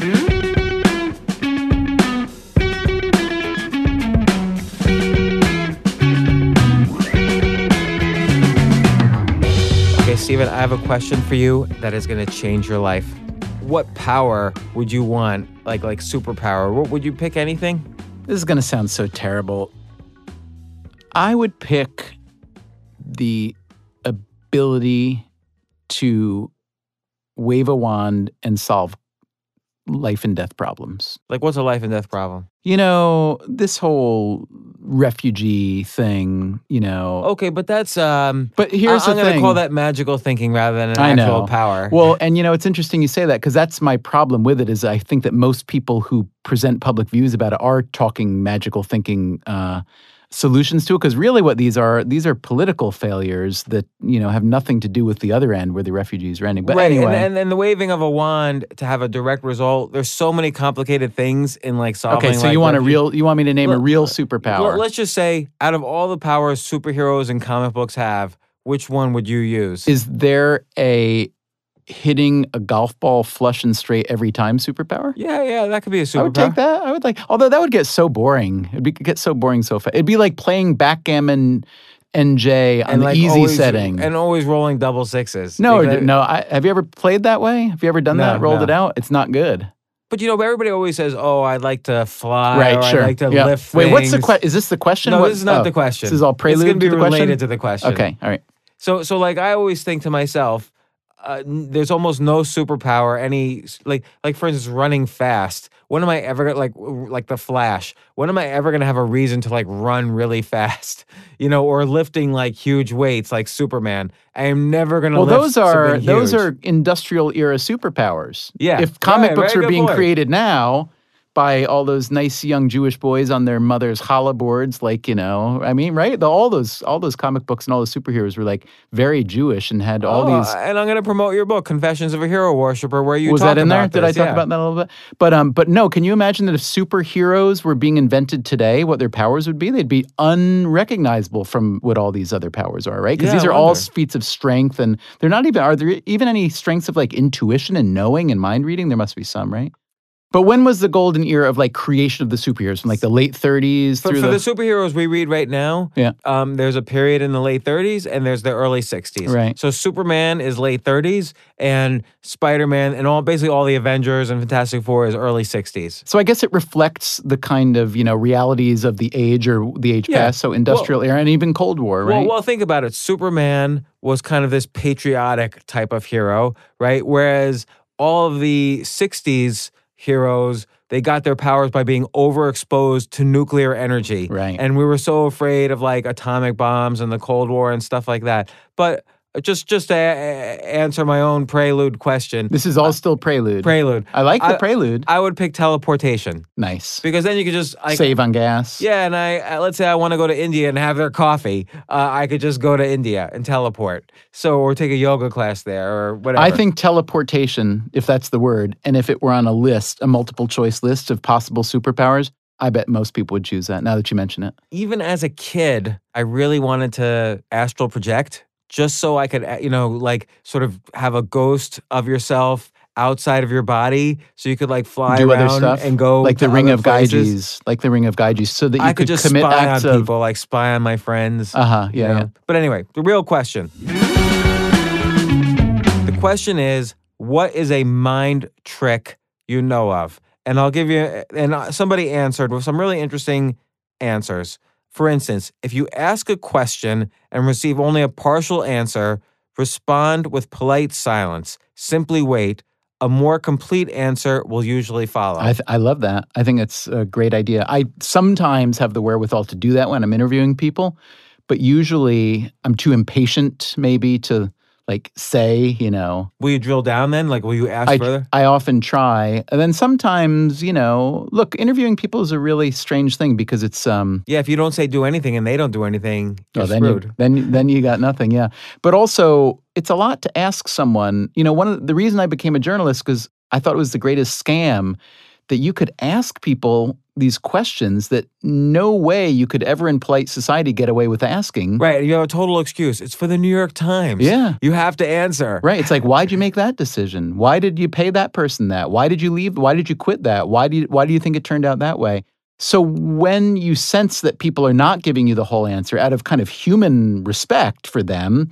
Okay, Stephen, I have a question for you that is going to change your life. What power would you want? Like like superpower? What would you pick anything? This is going to sound so terrible. I would pick the ability to wave a wand and solve life and death problems. Like what's a life and death problem? You know, this whole refugee thing, you know. Okay, but that's um But here's I, am the gonna thing. call that magical thinking rather than an I actual know. power. Well, and you know, it's interesting you say that because that's my problem with it is I think that most people who present public views about it are talking magical thinking uh, solutions to it. Because really, what these are these are political failures that you know have nothing to do with the other end where the refugees are ending. But right, anyway, and, and and the waving of a wand to have a direct result. There's so many complicated things in like solving. okay, so like, you want a real you want me to name a real Well, superpower? let's just say, out of all the powers superheroes and comic books have, which one would you use? is there a hitting a golf ball flush and straight every time superpower? yeah, yeah, that could be a superpower. I would take that. I would like, although that would get so boring. It'd be, get so boring so fast. It'd be like playing backgammon NJ on And the like easy always- setting. and always rolling double sixes. no, Because- no. I, have you ever played that way? Have you ever done No, that? Rolled no. it out? It's not good. But you know, everybody always says, "Oh, I'd like to fly, right. or Sure. I'd like to yeah. lift." Wait, what's the question? Is this the question? No, What- this is not oh, the question. This is all prelude It's to the question. related to the question. Okay. All right. So, so like I always think to myself, uh, there's almost no superpower. Any like, like for instance, running fast. When am I ever gonna like, like the Flash? When am I ever gonna have a reason to like run really fast? You know, or lifting like huge weights like Superman. I am never gonna. Well, those are those are industrial era superpowers. Yeah. If comic Right, books are being point. created now by all those nice young Jewish boys on their mother's challah boards, like you know, I mean, right? The, all those all those comic books and all those superheroes were like very Jewish and had all Oh, these. and I'm gonna promote your book, Confessions of a Hero Worshipper, where you was that in there? about Did I talk yeah. about that a little bit? But um, but no. Can you imagine that if superheroes were being invented today, what their powers would be? They'd be unrecognizable from what all these other powers are, right? Because Yeah, these are all feats of strength, and they're not even. Are there even any strengths of like intuition and knowing and mind reading? There must be some, right? But when was the golden era of like creation of the superheroes? From like the late 30s For, through for the, the superheroes we read right now, Yeah. um, there's a period in the late 30s and there's the early 60s. Right. So Superman is late 30s and Spider-Man and all basically all the Avengers and Fantastic Four is early 60s. So I guess it reflects the kind of you know realities of the age or the age Yeah. past. So industrial era and even Cold War, right? Well, well, think about it. Superman was kind of this patriotic type of hero, right? Whereas all of the 60s heroes, they got their powers by being overexposed to nuclear energy. Right. And we were so afraid of like atomic bombs and the Cold War and stuff like that. But just just to a- answer my own prelude question, this is all still prelude. prelude. I like the I- prelude. I would pick teleportation nice. because then you could just like Save on gas. yeah, and I uh, let's say I want to go to India and have their coffee. Uh, I could just go to India and teleport. So or take a yoga class there or whatever. I think teleportation, if that's the word, and if it were on a list, a multiple choice list of possible superpowers, I bet most people would choose that now that you mention it. even as a kid, I really wanted to astral project just so I could uh, you know like sort of have a ghost of yourself outside of your body, so you could like fly Do around and go like the Ring of places. Gyges, like the Ring of Gyges, so that you I could just commit spy acts on of. people, like spy on my friends. Uh huh. you Yeah. know? yeah. But anyway, the real question. The question is, what is a mind trick you know of? And I'll give you, and uh, somebody answered with some really interesting answers. For instance, if you ask a question and receive only a partial answer, respond with polite silence. Simply wait. A more complete answer will usually follow. I, th- I love that. I think it's a great idea. I sometimes have the wherewithal to do that when I'm interviewing people, but usually I'm too impatient, maybe, to like say, you know, will you drill down then? Like, will you ask I, further? I often try. And then sometimes, you know, look, interviewing people is a really strange thing because it's, um, Yeah, if you don't say do anything and they don't do anything, oh, then screwed. you, then, then you got nothing. Yeah. But also, it's a lot to ask someone. You know, one of the, the reason I became a journalist because I thought it was the greatest scam that you could ask people these questions that no way you could ever in polite society get away with asking. Right. You have a total excuse. It's for the New York Times. Yeah. You have to answer. Right. It's like, why'd you make that decision? Why did you pay that person that? Why did you leave? Why did you quit that? Why do you, why do you think it turned out that way? So when you sense that people are not giving you the whole answer out of kind of human respect for them,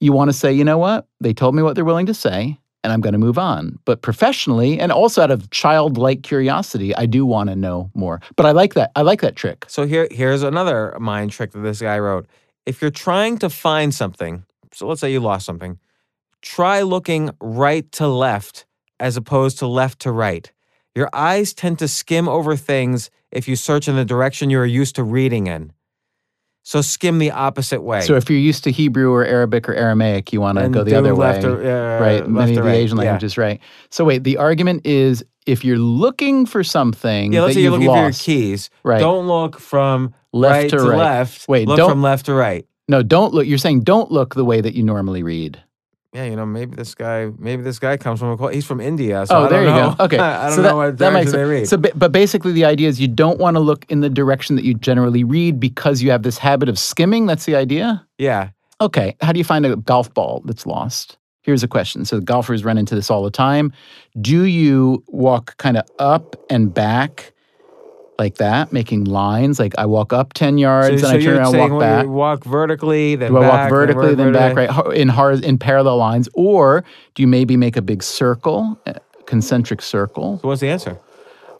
you want to say, you know what? They told me what they're willing to say and I'm going to move on. But professionally and also out of childlike curiosity, I do want to know more. But I like that. I like that trick. So here here's another mind trick that this guy wrote. If you're trying to find something, so let's say you lost something, try looking right to left as opposed to left to right. Your eyes tend to skim over things if you search in the direction you are used to reading in. So skim the opposite way. So if you're used to Hebrew or Arabic or Aramaic, you want to go the other way. or- uh, right. Many of the right. Asian Yeah. languages, right. So wait, the argument is if you're looking for something yeah, let's that say you're you've looking lost, for your keys. Right. Don't look from Left right to right. left. Wait, look don't- from left to right. no, don't look. You're saying don't look the way that you normally read. Yeah, you know, maybe this guy, maybe this guy comes from a, he's from India. So oh, there you know. go. Okay, I don't so know that, what that makes they read. So, but basically, the idea is you don't want to look in the direction that you generally read because you have this habit of skimming. That's the idea. yeah, Okay, how do you find a golf ball that's lost? Here's a question. So golfers run into this all the time. Do you walk kind of up and back like that, making lines? Like I walk up 10 yards so, and so I turn around saying walk well, back. you walk vertically, then Do I walk vertically, then back, right, in hor- in parallel lines, or do you maybe make a big circle, concentric circle? So what's the answer?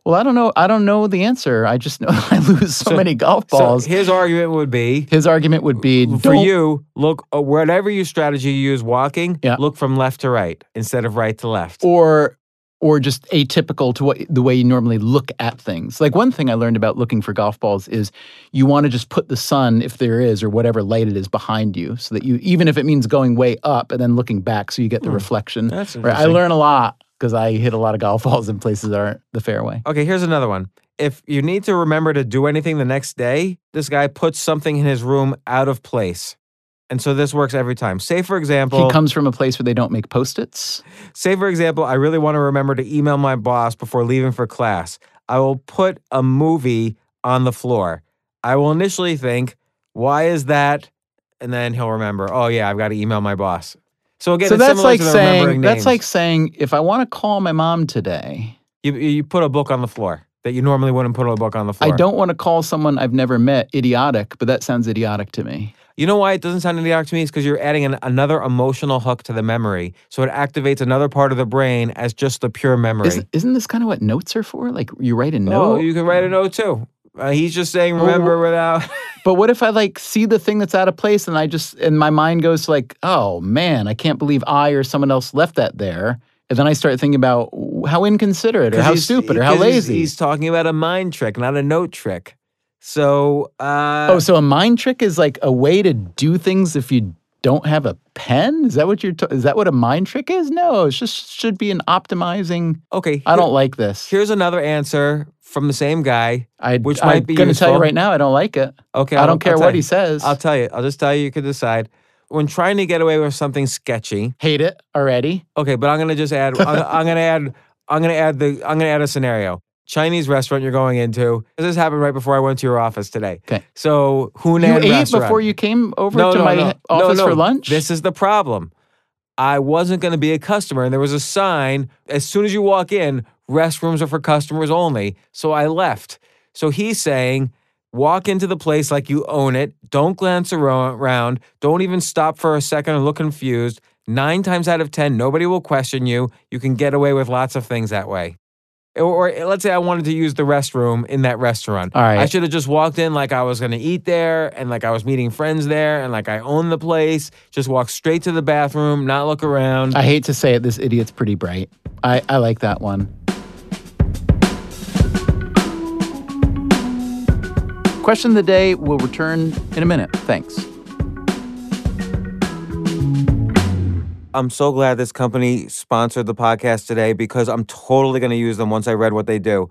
Well, I don't know. I don't know the answer. I just know I lose so, So- many golf balls. So his argument would be His argument would be for you, look uh, whatever your strategy you use walking, Yeah. look from left to right instead of right to left. or or just atypical to what the way you normally look at things. Like one thing I learned about looking for golf balls is you want to just put the sun, if there is, or whatever light it is behind you, so that you even if it means going way up and then looking back, so you get the reflection. Hmm. That's Right. I learn a lot because I hit a lot of golf balls in places that aren't the fairway. Okay, here's another one. If you need to remember to do anything the next day, this guy puts something in his room out of place. And so this works every time. Say for example, he comes from a place where they don't make post-its. say for example, I really want to remember to email my boss before leaving for class. I will put a movie on the floor. I will initially think, why is that? And then he'll remember, oh yeah, I've got to email my boss. So again, so that's like saying that's like saying if I want to call my mom today, you, you put a book on the floor that you normally wouldn't put a book on the floor. I don't want to call someone I've never met idiotic, but that sounds idiotic to me. You know why it doesn't sound idiotic to me? It's because you're adding an, another emotional hook to the memory. So it activates another part of the brain as just the pure memory. Isn't, isn't this kind of what notes are for? Like you write a note. Oh, you can write a note too. Uh, he's just saying Well, remember without. but what if I like see the thing that's out of place and I just and my mind goes like, oh man, I can't believe I or someone else left that there. And then I start thinking about how inconsiderate or how stupid or how 'cause he's- lazy. He's, talking about a mind trick, not a note trick. So, uh, oh, so a mind trick is like a way to do things if you don't have a pen? Is that what you're? T- is that what a mind trick is? No, it just should be an optimizing. okay. I don't like this. Here's another answer from the same guy. I, which I'm might be I'm going to tell you right now, I don't like it. Okay, I I'll- don't care what you. he says. I'll tell you. I'll just tell you. You can decide. When trying to get away with something sketchy, Hate it already. Okay, but I'm gonna just add. I'm, I'm gonna add. I'm gonna add the. I'm gonna add a scenario. Chinese restaurant you're going into. This happened right before I went to your office today. Okay. So Hunan You ate restaurant. before you came over no, to no, my no. office no, no. for lunch. This is the problem. I wasn't going to be a customer, and there was a sign as soon as you walk in, restrooms are for customers only. So I left. So he's saying, walk into the place like you own it. Don't glance around. Don't even stop for a second and look confused. Nine times out of 10, nobody will question you. You can get away with lots of things that way. Or, or let's say I wanted to use the restroom in that restaurant. All right. I should have just walked in like I was going to eat there and like I was meeting friends there and like I own the place. Just walk straight to the bathroom, not look around. I hate to say it, this idiot's pretty bright. I, I like that one. Question of the day will return in a minute. Thanks. I'm so glad this company sponsored the podcast today because I'm totally going to use them once I read what they do.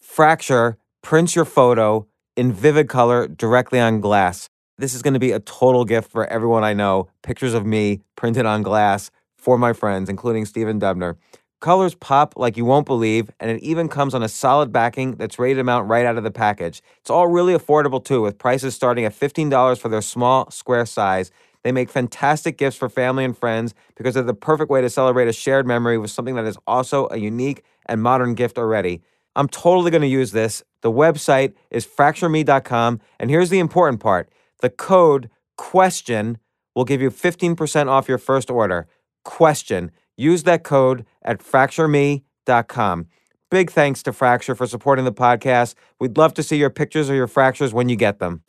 Fracture prints your photo in vivid color directly on glass. This is going to be a total gift for everyone I know. Pictures of me printed on glass for my friends, including Stephen Dubner. Colors pop like you won't believe, and it even comes on a solid backing that's ready to mount right out of the package. It's all really affordable too, with prices starting at $15 for their small, square size. They make fantastic gifts for family and friends because they're the perfect way to celebrate a shared memory with something that is also a unique and modern gift already. I'm totally going to use this. The website is fractureme.com, and here's the important part the code QUESTION will give you 15% off your first order. Question. Use that code at fractureme.com. Big thanks to Fracture for supporting the podcast. We'd love to see your pictures or your fractures when you get them.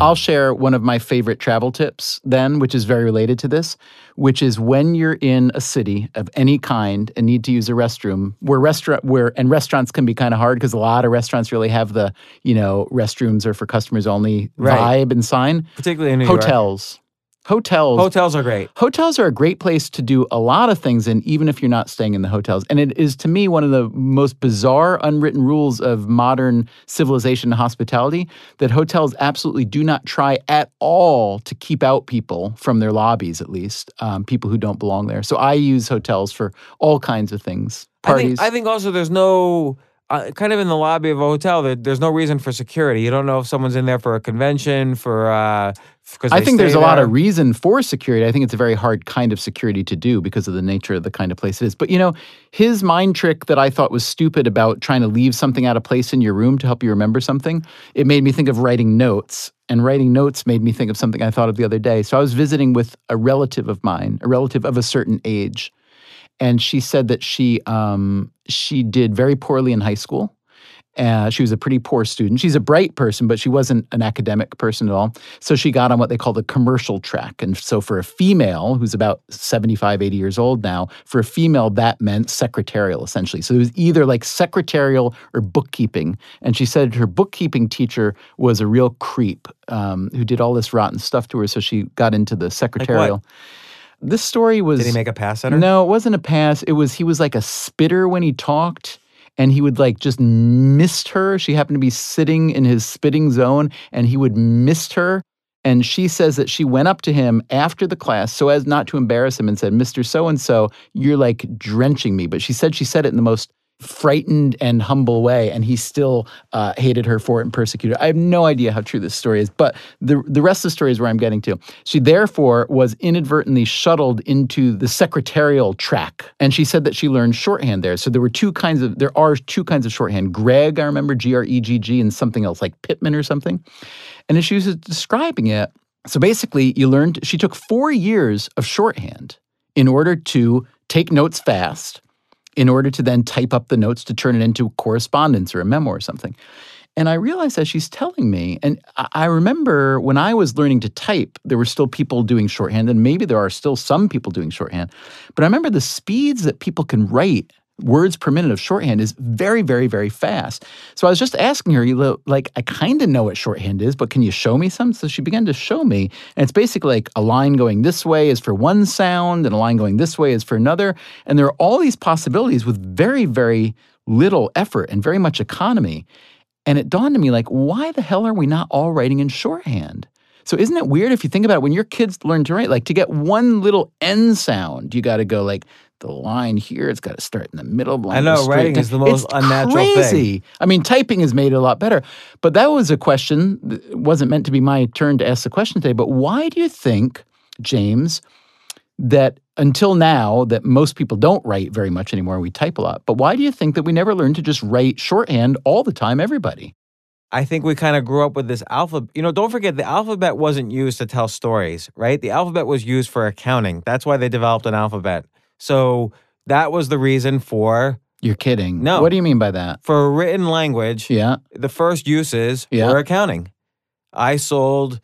I'll share one of my favorite travel tips then, which is very related to this, which is when you're in a city of any kind and need to use a restroom, where restaurant where and restaurants can be kind of hard because a lot of restaurants really have the, you know, restrooms are for customers only Right. vibe and sign. Particularly in New York. Hotels. Hotels. Are great. Hotels are a great place to do a lot of things, and even if you're not staying in the hotels. And it is, to me, one of the most bizarre unwritten rules of modern civilization and hospitality that hotels absolutely do not try at all to keep out people from their lobbies, at least, um, people who don't belong there. So I use hotels for all kinds of things. I Parties. think, I think also there's no, uh, kind of in the lobby of a hotel, there, there's no reason for security. You don't know if someone's in there for a convention, for, uh, because I think there's stay a lot of reason for security. I think it's a very hard kind of security to do because of the nature of the kind of place it is. But you know, his mind trick that I thought was stupid about trying to leave something out of place in your room to help you remember something, it made me think of writing notes. And writing notes made me think of something I thought of the other day. So I was visiting with a relative of mine, a relative of a certain age, and she said that she um, she did very poorly in high school. Uh, she was a pretty poor student. She's a bright person, but she wasn't an academic person at all. So she got on what they call the commercial track. And so for a female who's about 75, 80 years old now, for a female, that meant secretarial essentially. So it was either like secretarial or bookkeeping. And she said her bookkeeping teacher was a real creep um, who did all this rotten stuff to her. So she got into the secretarial. This story was. Did he make a pass at her? No, it wasn't a pass. It was he was like a spitter when he talked. And he would like just mist her. She happened to be sitting in his spitting zone, and he would mist her. And she says that she went up to him after the class so as not to embarrass him and said, Mr. So and so, you're like drenching me. But she said she said it in the most frightened and humble way, and he still uh, hated her for it and persecuted. I have no idea how true this story is, but the, the rest of the story is where I'm getting to. She therefore was inadvertently shuttled into the secretarial track, and she said that she learned shorthand there. So there were two kinds of, there are two kinds of shorthand. Gregg, I remember, G R E G G, and something else like Pitman or something. And as she was describing it, so basically, you learned, she took four years of shorthand in order to take notes fast in order to then type up the notes to turn it into correspondence or a memo or something. And I realized as she's telling me, and I I remember when I was learning to type, there were still people doing shorthand, and maybe there are still some people doing shorthand. But I remember the speeds that people can write words per minute of shorthand is very, very, very fast. So I was just asking her, like, I kind of know what shorthand is, but can you show me some? So she began to show me. And it's basically like a line going this way is for one sound, and a line going this way is for another. And there are all these possibilities with very, very little effort and very much economy. And it dawned on me, like, why the hell are we not all writing in shorthand? So isn't it weird if you think about it, when your kids learn to write, like to get one little N sound, you got to go like the line here, it's got to start in the middle. line, I know, writing down. is the most it's unnatural thing. crazy. I mean, typing has made it a lot better. But that was a question. It wasn't meant to be my turn to ask the question today. But why do you think, James, that until now that most people don't write very much anymore, we type a lot. But why do you think that we never learned to just write shorthand all the time, everybody? I think we kind of grew up with this alphabet. You know, don't forget the alphabet wasn't used to tell stories, right? The alphabet was used for accounting. That's why they developed an alphabet. So that was the reason for You're kidding. No. What do you mean by that? for written language. Yeah. The first uses Yeah. were accounting. I sold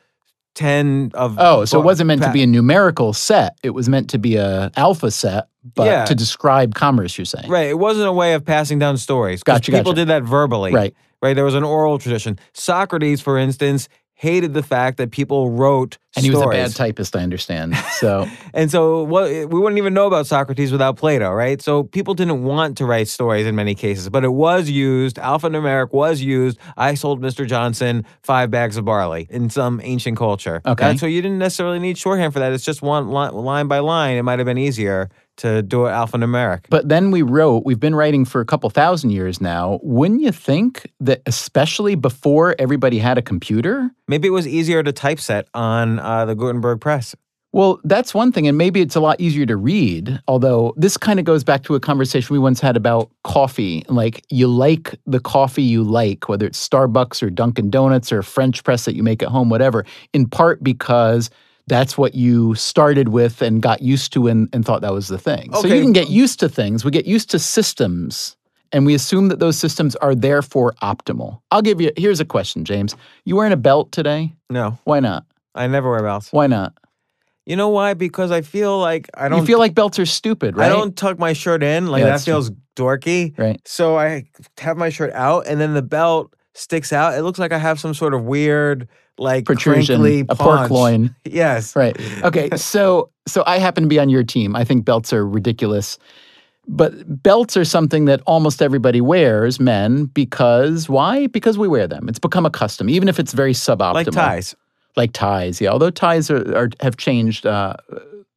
ten of. Oh, so it wasn't meant to be a numerical set. It was meant to be a alpha set, but Yeah. to describe commerce, you're saying. Right. It wasn't a way of passing down stories. 'cause Gotcha, People gotcha. did that verbally. Right. Right. There was an oral tradition. Socrates, for instance, hated the fact that people wrote And he was a bad typist, I understand. So And so what, we wouldn't even know about Socrates without Plato, right? So people didn't want to write stories in many cases, but it was used, alphanumeric was used. I sold Mr. Johnson five bags of barley in some ancient culture. Okay. That's so you didn't necessarily need shorthand for that. It's just one line, line by line. It might have been easier to do it alphanumeric. But then we wrote, we've been writing for a couple thousand years now. Wouldn't you think that, especially before everybody had a computer? Maybe it was easier to typeset on uh, the Gutenberg press. Well, that's one thing. And maybe it's a lot easier to read. Although this kind of goes back to a conversation we once had about coffee. Like, you like the coffee you like, whether it's Starbucks or Dunkin' Donuts or French press that you make at home, whatever, in part because that's what you started with and got used to and, and thought that was the thing. So you can get used to things. We get used to systems. And we assume that those systems are therefore optimal. I'll give you here's a question, James. You wearing a belt today? No, Why not? I never wear belts. Why not? You know why? Because I feel like I don't You feel like belts are stupid, right? I don't tuck my shirt in. Like Yeah, that that's feels dorky. Right. So I have my shirt out, and then the belt sticks out. It looks like I have some sort of weird, like Protrusion, crinkly a pork paunch. loin. Yes. Right. Okay. So so I happen to be on your team. I think belts are ridiculous. But belts are something that almost everybody wears, men, because why? Because we wear them. It's become a custom, even if it's very suboptimal. Like ties. Like ties, yeah. Although ties are, are have changed uh,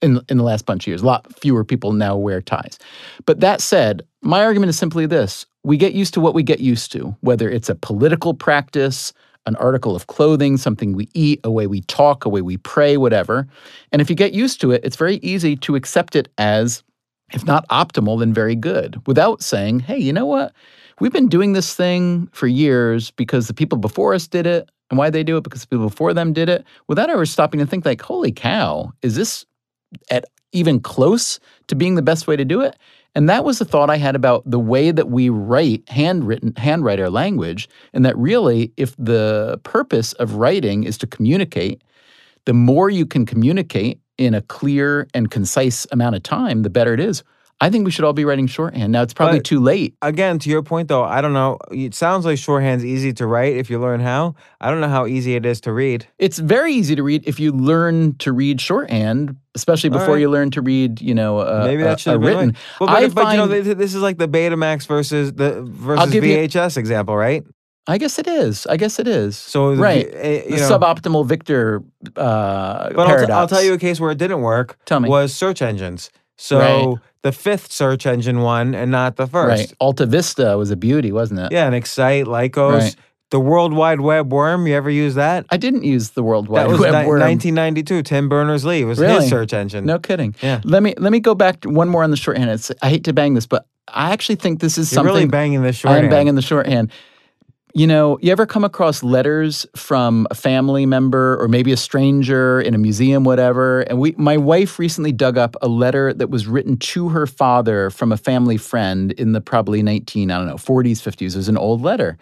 in in the last bunch of years. A lot fewer people now wear ties. But that said, my argument is simply this: we get used to what we get used to, whether it's a political practice, an article of clothing, something we eat, a way we talk, a way we pray, whatever. And if you get used to it, it's very easy to accept it as, if not optimal, then very good, without saying, hey, you know what? We've been doing this thing for years because the people before us did it. And why they do it? Because people before them did it. Without ever stopping to think, like, holy cow, is this at even close to being the best way to do it? And that was the thought I had about the way that we write handwritten, handwrite our language. And that really, if the purpose of writing is to communicate, the more you can communicate in a clear and concise amount of time, the better it is. I think we should all be writing shorthand. Now, it's probably But- too late. Again, to your point though, I don't know. It sounds like shorthand's easy to write if you learn how. I don't know how easy it is to read. It's very easy to read if you learn to read shorthand, especially before right. you learn to read, you know, uh, Maybe that should uh, have been written. right. Well, but, I but you know, find- this is like the Betamax versus the versus give you- VHS example, right? I guess it is. I guess it is. So the- right, eh, you the know, suboptimal Victor uh, But I'll, t- I'll tell you a case where it didn't work. Tell me. Was search engines. So Right. The fifth search engine won and not the first. Right, Alta Vista was a beauty, wasn't it? Yeah, and Excite, Lycos, Right. the World Wide Web worm. You ever use that? I didn't use the World Wide that was Web ni- worm. 1992. Tim Berners Lee was Really? his search engine. No kidding. Yeah. Let me let me go back one more on the shorthand. It's, I hate to bang this, but I actually think this is You're something. really banging this short. I am banging the shorthand. You know, you ever come across letters from a family member or maybe a stranger in a museum, whatever? And we, my wife recently dug up a letter that was written to her father from a family friend in the probably 19, I don't know, 40s, 50s. It was an old letter.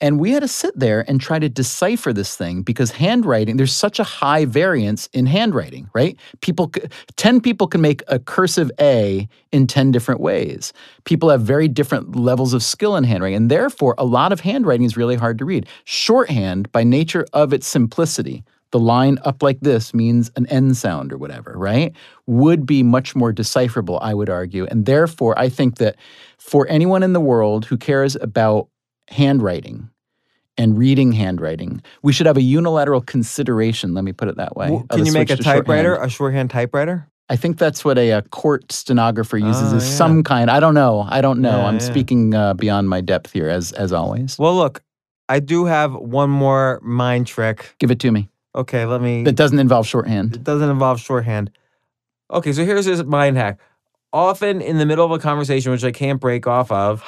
And we had to sit there and try to decipher this thing because handwriting, there's such a high variance in handwriting, right? People, 10 people can make a cursive A in 10 different ways. People have very different levels of skill in handwriting. And therefore, a lot of handwriting is really hard to read. Shorthand, by nature of its simplicity, the line up like this means an N sound or whatever, right? Would be much more decipherable, I would argue. And therefore, I think that for anyone in the world who cares about handwriting and reading handwriting, we should have a unilateral consideration, let me put it that way. Well, Can you make a to shorthand. typewriter, a shorthand typewriter? I think that's what a, uh court stenographer uses Oh, is yeah. some kind. I don't know. I don't know. Yeah, I'm yeah. speaking uh, beyond my depth here, as as always. Well, look, I do have one more mind trick. Give it to me. Okay, let me. That doesn't involve shorthand. It doesn't involve shorthand. Okay, so here's this mind hack. Often in the middle of a conversation, which I can't break off of,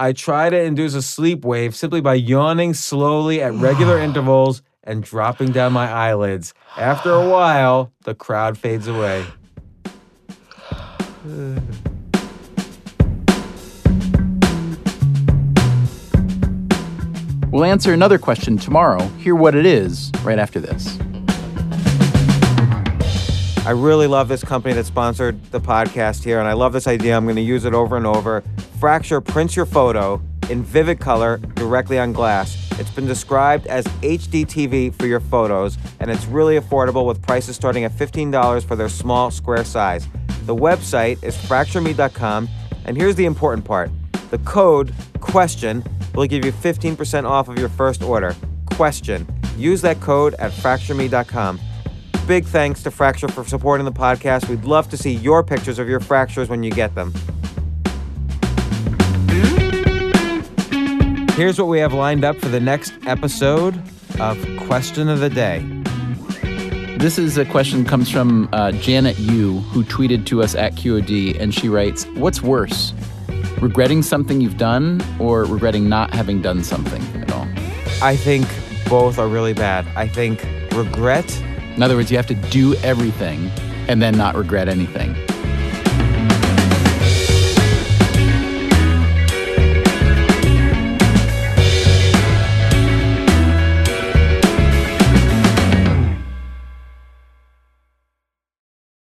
I try to induce a sleep wave simply by yawning slowly at regular intervals and dropping down my eyelids. After a while, the crowd fades away. We'll answer another question tomorrow. Hear what it is right after this. I really love this company that sponsored the podcast here, and I love this idea. I'm going to use it over and over. Fracture prints your photo in vivid color directly on glass. It's been described as HD TV for your photos, and it's really affordable with prices starting at $15 for their small square size. The website is fractureme.com, and here's the important part the code question will give you 15% off of your first order. Question. Use that code at fractureme.com. big thanks to Fracture for supporting the podcast. We'd love to see your pictures of your fractures when you get them. Here's what we have lined up for the next episode of Question of the Day. This is a question comes from uh, Janet Yu, who tweeted to us at QOD, and she writes, "What's worse, regretting something you've done, or regretting not having done something at all?" I think both are really bad. I think regret. In other words, you have to do everything and then not regret anything.